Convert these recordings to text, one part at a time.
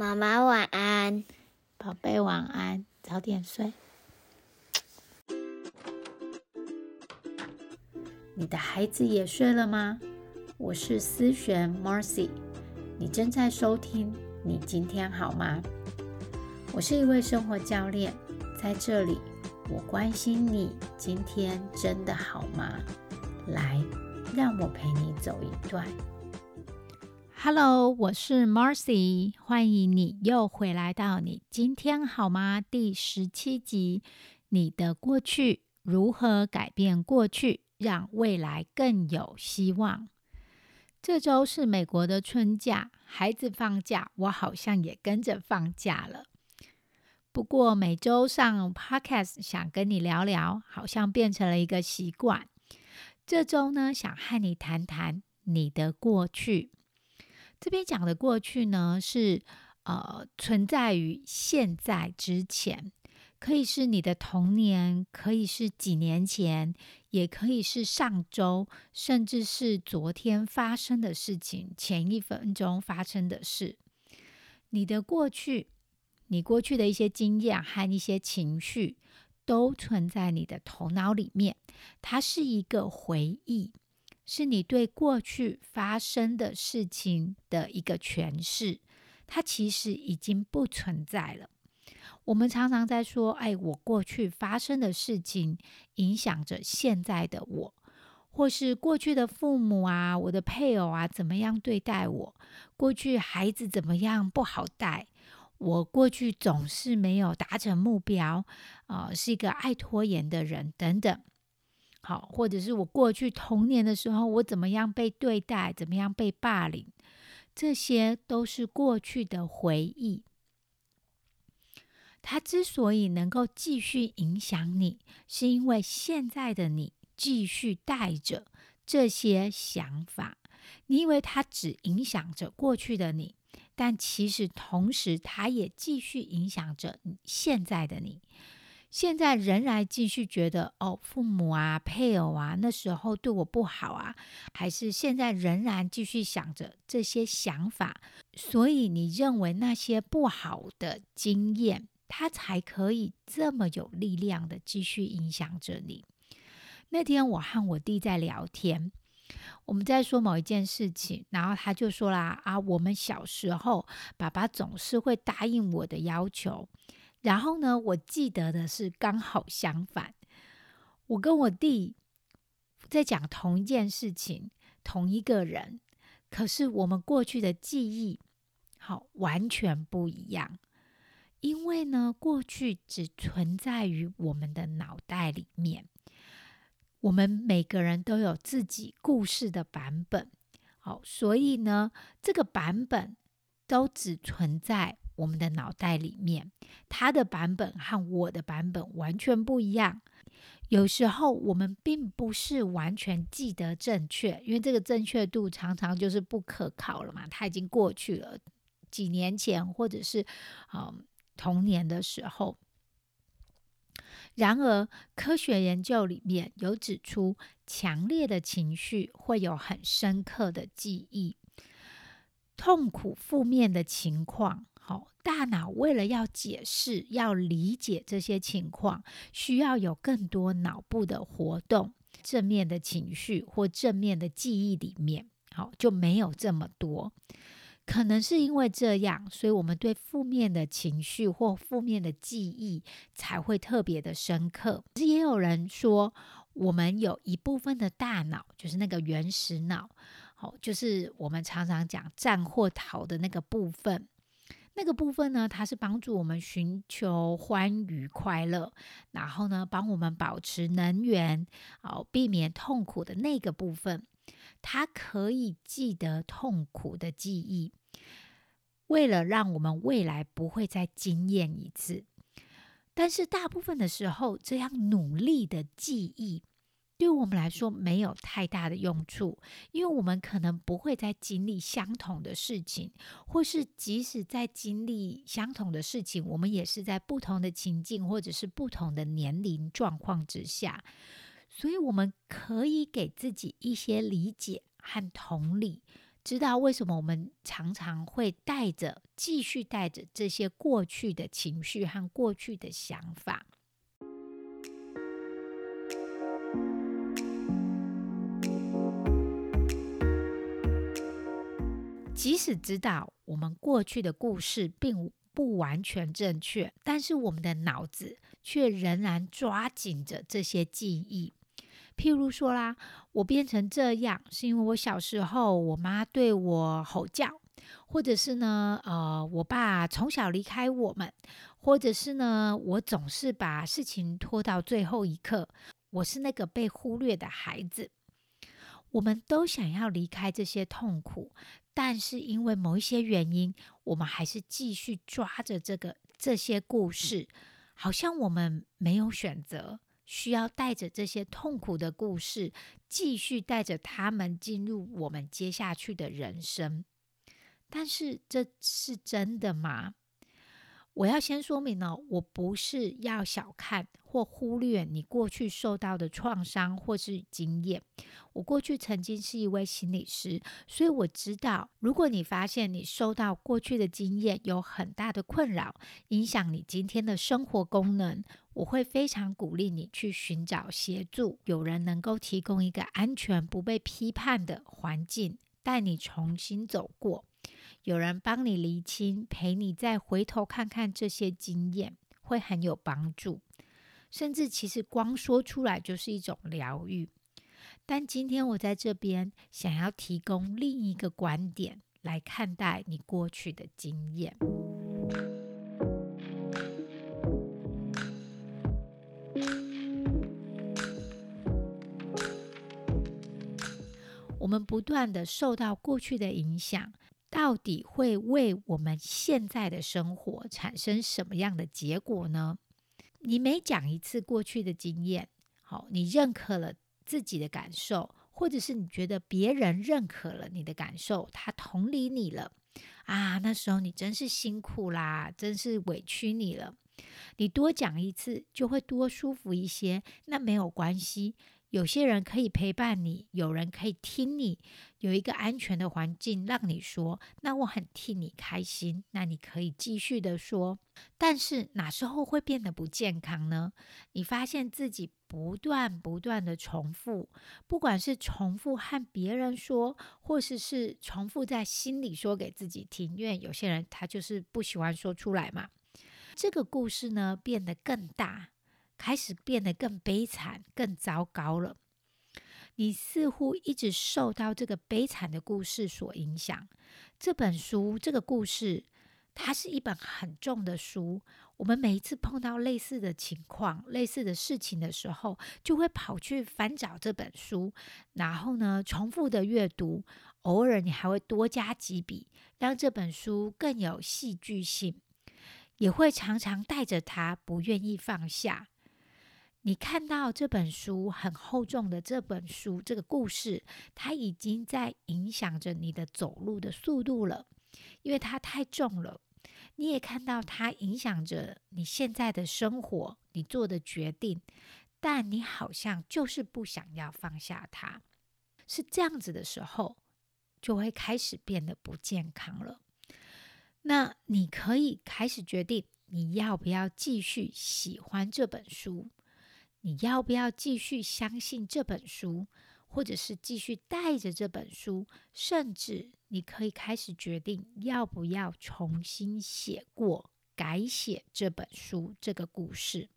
妈妈晚安，宝贝晚安，早点睡。你的孩子也睡了吗？我是思璇 Marcy，你正在收听。你今天好吗？我是一位生活教练，在这里我关心你今天真的好吗？来，让我陪你走一段。Hello，我是 Marcy，欢迎你又回来到你今天好吗？第十七集，你的过去如何改变过去？让未来更有希望。这周是美国的春假，孩子放假，我好像也跟着放假了。不过每周上 Podcast 想跟你聊聊，好像变成了一个习惯。这周呢，想和你谈谈你的过去。这边讲的过去呢，是呃存在于现在之前。可以是你的童年，可以是几年前，也可以是上周，甚至是昨天发生的事情，前一分钟发生的事。你的过去，你过去的一些经验和一些情绪，都存在你的头脑里面。它是一个回忆，是你对过去发生的事情的一个诠释。它其实已经不存在了。我们常常在说：“哎，我过去发生的事情影响着现在的我，或是过去的父母啊，我的配偶啊，怎么样对待我？过去孩子怎么样不好带？我过去总是没有达成目标，啊，是一个爱拖延的人等等。好，或者是我过去童年的时候，我怎么样被对待？怎么样被霸凌？这些都是过去的回忆。”它之所以能够继续影响你，是因为现在的你继续带着这些想法。你以为它只影响着过去的你，但其实同时它也继续影响着现在的你。现在仍然继续觉得哦，父母啊、配偶啊，那时候对我不好啊，还是现在仍然继续想着这些想法，所以你认为那些不好的经验。他才可以这么有力量的继续影响着你。那天我和我弟在聊天，我们在说某一件事情，然后他就说啦：“啊，我们小时候爸爸总是会答应我的要求，然后呢，我记得的是刚好相反。我跟我弟在讲同一件事情，同一个人，可是我们过去的记忆，好完全不一样。”因为呢，过去只存在于我们的脑袋里面，我们每个人都有自己故事的版本，好，所以呢，这个版本都只存在我们的脑袋里面，他的版本和我的版本完全不一样。有时候我们并不是完全记得正确，因为这个正确度常常就是不可靠了嘛，它已经过去了几年前，或者是嗯。童年的时候，然而科学研究里面有指出，强烈的情绪会有很深刻的记忆。痛苦、负面的情况，大脑为了要解释、要理解这些情况，需要有更多脑部的活动。正面的情绪或正面的记忆里面，好就没有这么多。可能是因为这样，所以我们对负面的情绪或负面的记忆才会特别的深刻。其实也有人说，我们有一部分的大脑，就是那个原始脑，好，就是我们常常讲战或逃的那个部分。那个部分呢，它是帮助我们寻求欢愉快乐，然后呢，帮我们保持能源，好，避免痛苦的那个部分。它可以记得痛苦的记忆。为了让我们未来不会再经验一次，但是大部分的时候，这样努力的记忆对我们来说没有太大的用处，因为我们可能不会再经历相同的事情，或是即使在经历相同的事情，我们也是在不同的情境或者是不同的年龄状况之下，所以我们可以给自己一些理解和同理。知道为什么我们常常会带着、继续带着这些过去的情绪和过去的想法。即使知道我们过去的故事并不完全正确，但是我们的脑子却仍然抓紧着这些记忆。譬如说啦，我变成这样是因为我小时候我妈对我吼叫，或者是呢，呃，我爸从小离开我们，或者是呢，我总是把事情拖到最后一刻，我是那个被忽略的孩子。我们都想要离开这些痛苦。但是因为某一些原因，我们还是继续抓着这个这些故事，好像我们没有选择，需要带着这些痛苦的故事，继续带着他们进入我们接下去的人生。但是这是真的吗？我要先说明呢，我不是要小看或忽略你过去受到的创伤或是经验。我过去曾经是一位心理师，所以我知道，如果你发现你受到过去的经验有很大的困扰，影响你今天的生活功能，我会非常鼓励你去寻找协助，有人能够提供一个安全、不被批判的环境，带你重新走过。有人帮你厘清，陪你再回头看看这些经验，会很有帮助。甚至其实光说出来就是一种疗愈。但今天我在这边想要提供另一个观点来看待你过去的经验。我们不断的受到过去的影响。到底会为我们现在的生活产生什么样的结果呢？你每讲一次过去的经验，好，你认可了自己的感受，或者是你觉得别人认可了你的感受，他同理你了啊，那时候你真是辛苦啦，真是委屈你了。你多讲一次，就会多舒服一些。那没有关系。有些人可以陪伴你，有人可以听你，有一个安全的环境让你说，那我很替你开心。那你可以继续的说，但是哪时候会变得不健康呢？你发现自己不断不断的重复，不管是重复和别人说，或是是重复在心里说给自己听，因为有些人他就是不喜欢说出来嘛。这个故事呢，变得更大。开始变得更悲惨、更糟糕了。你似乎一直受到这个悲惨的故事所影响。这本书、这个故事，它是一本很重的书。我们每一次碰到类似的情况、类似的事情的时候，就会跑去翻找这本书，然后呢，重复的阅读。偶尔你还会多加几笔，让这本书更有戏剧性。也会常常带着它，不愿意放下。你看到这本书很厚重的这本书，这个故事，它已经在影响着你的走路的速度了，因为它太重了。你也看到它影响着你现在的生活，你做的决定，但你好像就是不想要放下它。是这样子的时候，就会开始变得不健康了。那你可以开始决定，你要不要继续喜欢这本书。你要不要继续相信这本书，或者是继续带着这本书？甚至你可以开始决定要不要重新写过、改写这本书这个故事。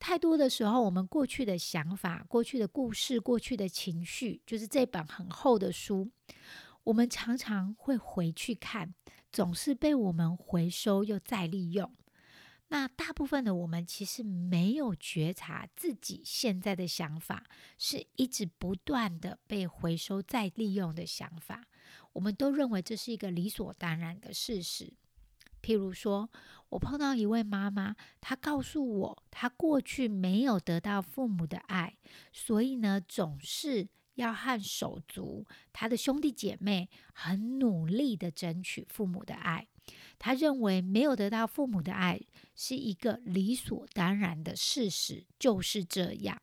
太多的时候，我们过去的想法、过去的故事、过去的情绪，就是这本很厚的书，我们常常会回去看，总是被我们回收又再利用。那大部分的我们其实没有觉察自己现在的想法是一直不断的被回收再利用的想法，我们都认为这是一个理所当然的事实。譬如说，我碰到一位妈妈，她告诉我，她过去没有得到父母的爱，所以呢，总是要和手足、她的兄弟姐妹很努力的争取父母的爱。他认为没有得到父母的爱是一个理所当然的事实，就是这样。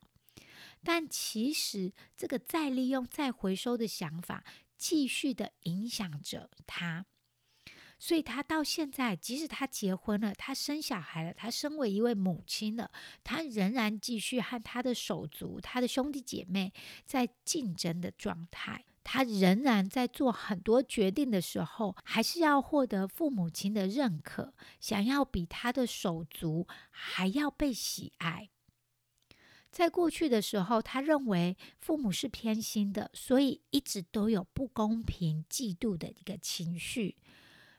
但其实这个再利用、再回收的想法，继续的影响着他。所以，他到现在，即使他结婚了，他生小孩了，他身为一位母亲了，他仍然继续和他的手足、他的兄弟姐妹在竞争的状态。他仍然在做很多决定的时候，还是要获得父母亲的认可，想要比他的手足还要被喜爱。在过去的时候，他认为父母是偏心的，所以一直都有不公平、嫉妒的一个情绪。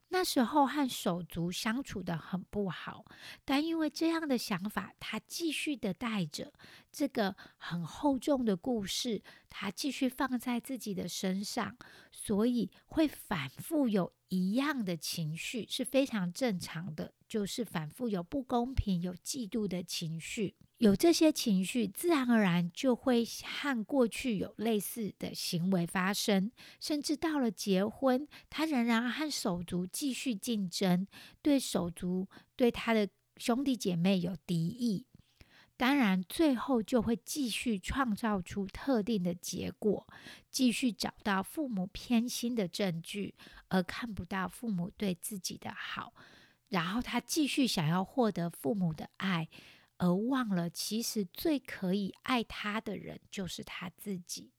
那时候和手足相处的很不好，但因为这样的想法，他继续的带着这个很厚重的故事，他继续放在自己的身上，所以会反复有一样的情绪，是非常正常的，就是反复有不公平、有嫉妒的情绪。有这些情绪，自然而然就会和过去有类似的行为发生，甚至到了结婚，他仍然和手足继续竞争，对手足、对他的兄弟姐妹有敌意。当然，最后就会继续创造出特定的结果，继续找到父母偏心的证据，而看不到父母对自己的好，然后他继续想要获得父母的爱。而忘了，其实最可以爱他的人就是他自己。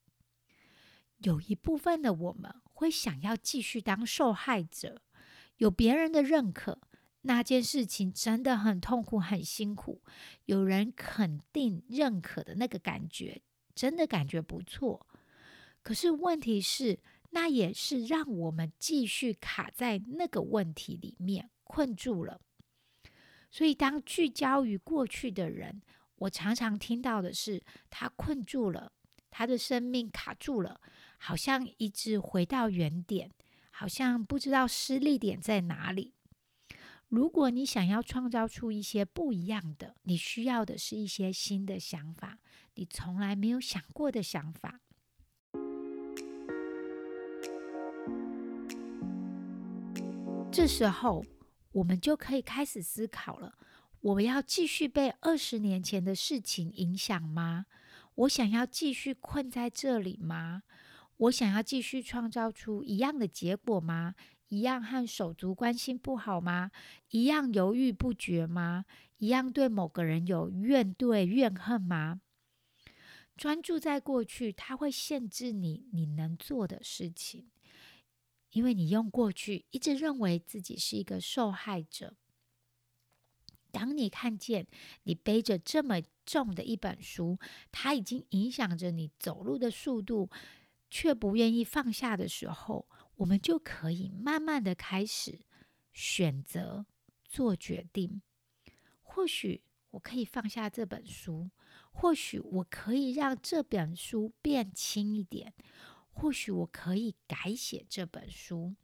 有一部分的我们会想要继续当受害者，有别人的认可，那件事情真的很痛苦、很辛苦。有人肯定、认可的那个感觉，真的感觉不错。可是问题是，那也是让我们继续卡在那个问题里面，困住了。所以，当聚焦于过去的人，我常常听到的是，他困住了，他的生命卡住了，好像一直回到原点，好像不知道失力点在哪里。如果你想要创造出一些不一样的，你需要的是一些新的想法，你从来没有想过的想法。这时候。我们就可以开始思考了：我要继续被二十年前的事情影响吗？我想要继续困在这里吗？我想要继续创造出一样的结果吗？一样和手足关系不好吗？一样犹豫不决吗？一样对某个人有怨对怨恨吗？专注在过去，它会限制你你能做的事情。因为你用过去一直认为自己是一个受害者，当你看见你背着这么重的一本书，它已经影响着你走路的速度，却不愿意放下的时候，我们就可以慢慢的开始选择做决定。或许我可以放下这本书，或许我可以让这本书变轻一点。或许我可以改写这本书，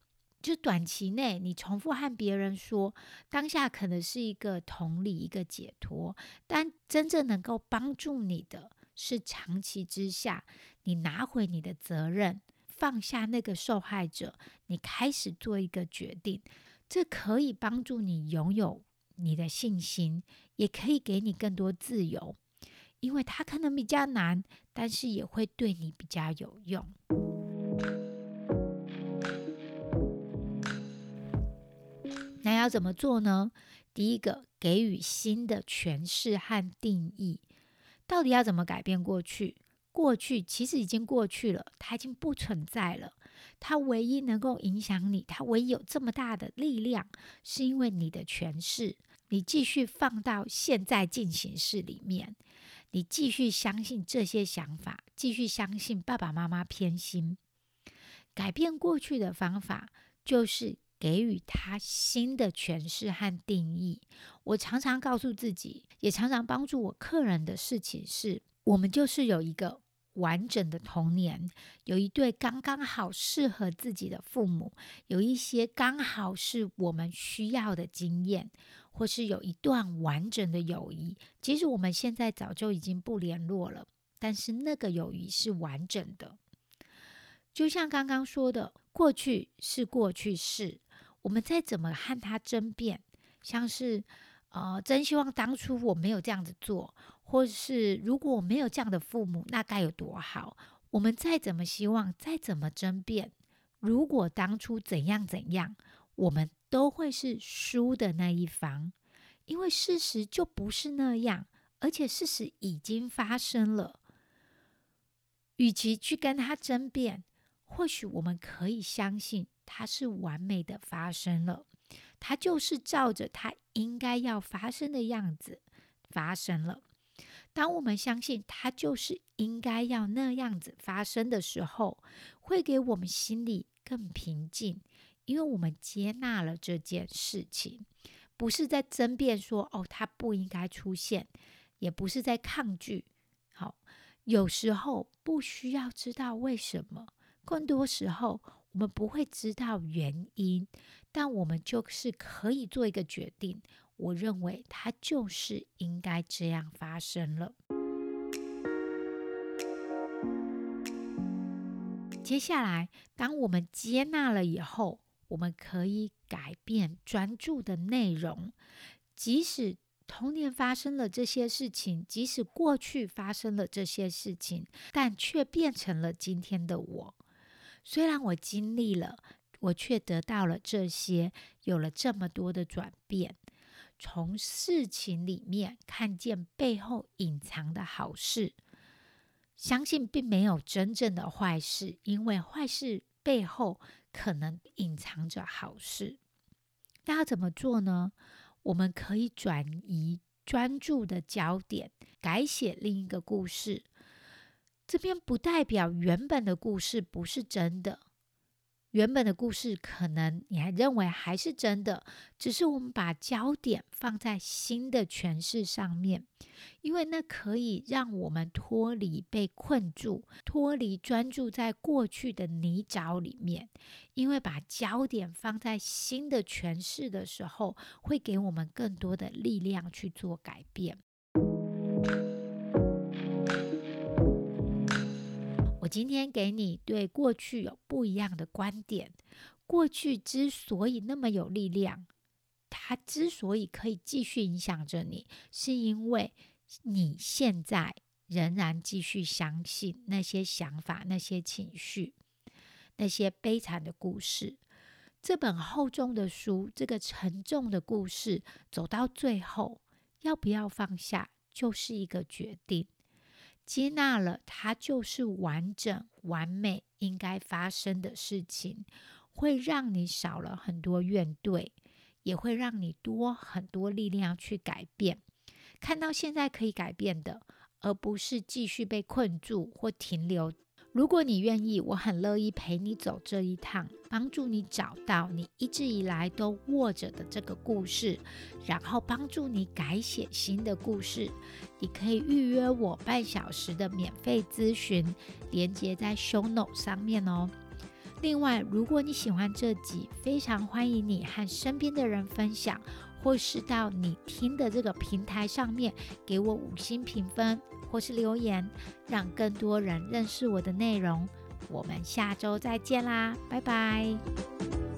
就短期内你重复和别人说，当下可能是一个同理，一个解脱，但真正能够帮助你的是长期之下，你拿回你的责任，放下那个受害者，你开始做一个决定，这可以帮助你拥有你的信心，也可以给你更多自由。因为它可能比较难，但是也会对你比较有用。那要怎么做呢？第一个，给予新的诠释和定义。到底要怎么改变过去？过去其实已经过去了，它已经不存在了。它唯一能够影响你，它唯一有这么大的力量，是因为你的诠释。你继续放到现在进行式里面。你继续相信这些想法，继续相信爸爸妈妈偏心。改变过去的方法就是给予他新的诠释和定义。我常常告诉自己，也常常帮助我客人的事情是：我们就是有一个完整的童年，有一对刚刚好适合自己的父母，有一些刚好是我们需要的经验。或是有一段完整的友谊，即使我们现在早就已经不联络了，但是那个友谊是完整的。就像刚刚说的，过去是过去式，我们再怎么和他争辩，像是呃，真希望当初我没有这样子做，或是如果我没有这样的父母，那该有多好。我们再怎么希望，再怎么争辩，如果当初怎样怎样，我们都会是输的那一方，因为事实就不是那样，而且事实已经发生了。与其去跟他争辩，或许我们可以相信他是完美的发生了，它就是照着它应该要发生的样子发生了。当我们相信它就是应该要那样子发生的时候，会给我们心里更平静，因为我们接纳了这件事情，不是在争辩说哦它不应该出现，也不是在抗拒。好。有时候不需要知道为什么，更多时候我们不会知道原因，但我们就是可以做一个决定。我认为它就是应该这样发生了。接下来，当我们接纳了以后，我们可以改变专注的内容，即使。童年发生了这些事情，即使过去发生了这些事情，但却变成了今天的我。虽然我经历了，我却得到了这些，有了这么多的转变。从事情里面看见背后隐藏的好事，相信并没有真正的坏事，因为坏事背后可能隐藏着好事。那要怎么做呢？我们可以转移专注的焦点，改写另一个故事。这边不代表原本的故事不是真的。原本的故事可能你还认为还是真的，只是我们把焦点放在新的诠释上面，因为那可以让我们脱离被困住，脱离专注在过去的泥沼里面。因为把焦点放在新的诠释的时候，会给我们更多的力量去做改变。今天给你对过去有不一样的观点。过去之所以那么有力量，它之所以可以继续影响着你，是因为你现在仍然继续相信那些想法、那些情绪、那些悲惨的故事。这本厚重的书，这个沉重的故事，走到最后，要不要放下，就是一个决定。接纳了，它就是完整、完美应该发生的事情，会让你少了很多怨怼，也会让你多很多力量去改变。看到现在可以改变的，而不是继续被困住或停留。如果你愿意，我很乐意陪你走这一趟，帮助你找到你一直以来都握着的这个故事，然后帮助你改写新的故事。你可以预约我半小时的免费咨询，连接在 Show Note 上面哦。另外，如果你喜欢这集，非常欢迎你和身边的人分享，或是到你听的这个平台上面给我五星评分。或是留言，让更多人认识我的内容。我们下周再见啦，拜拜。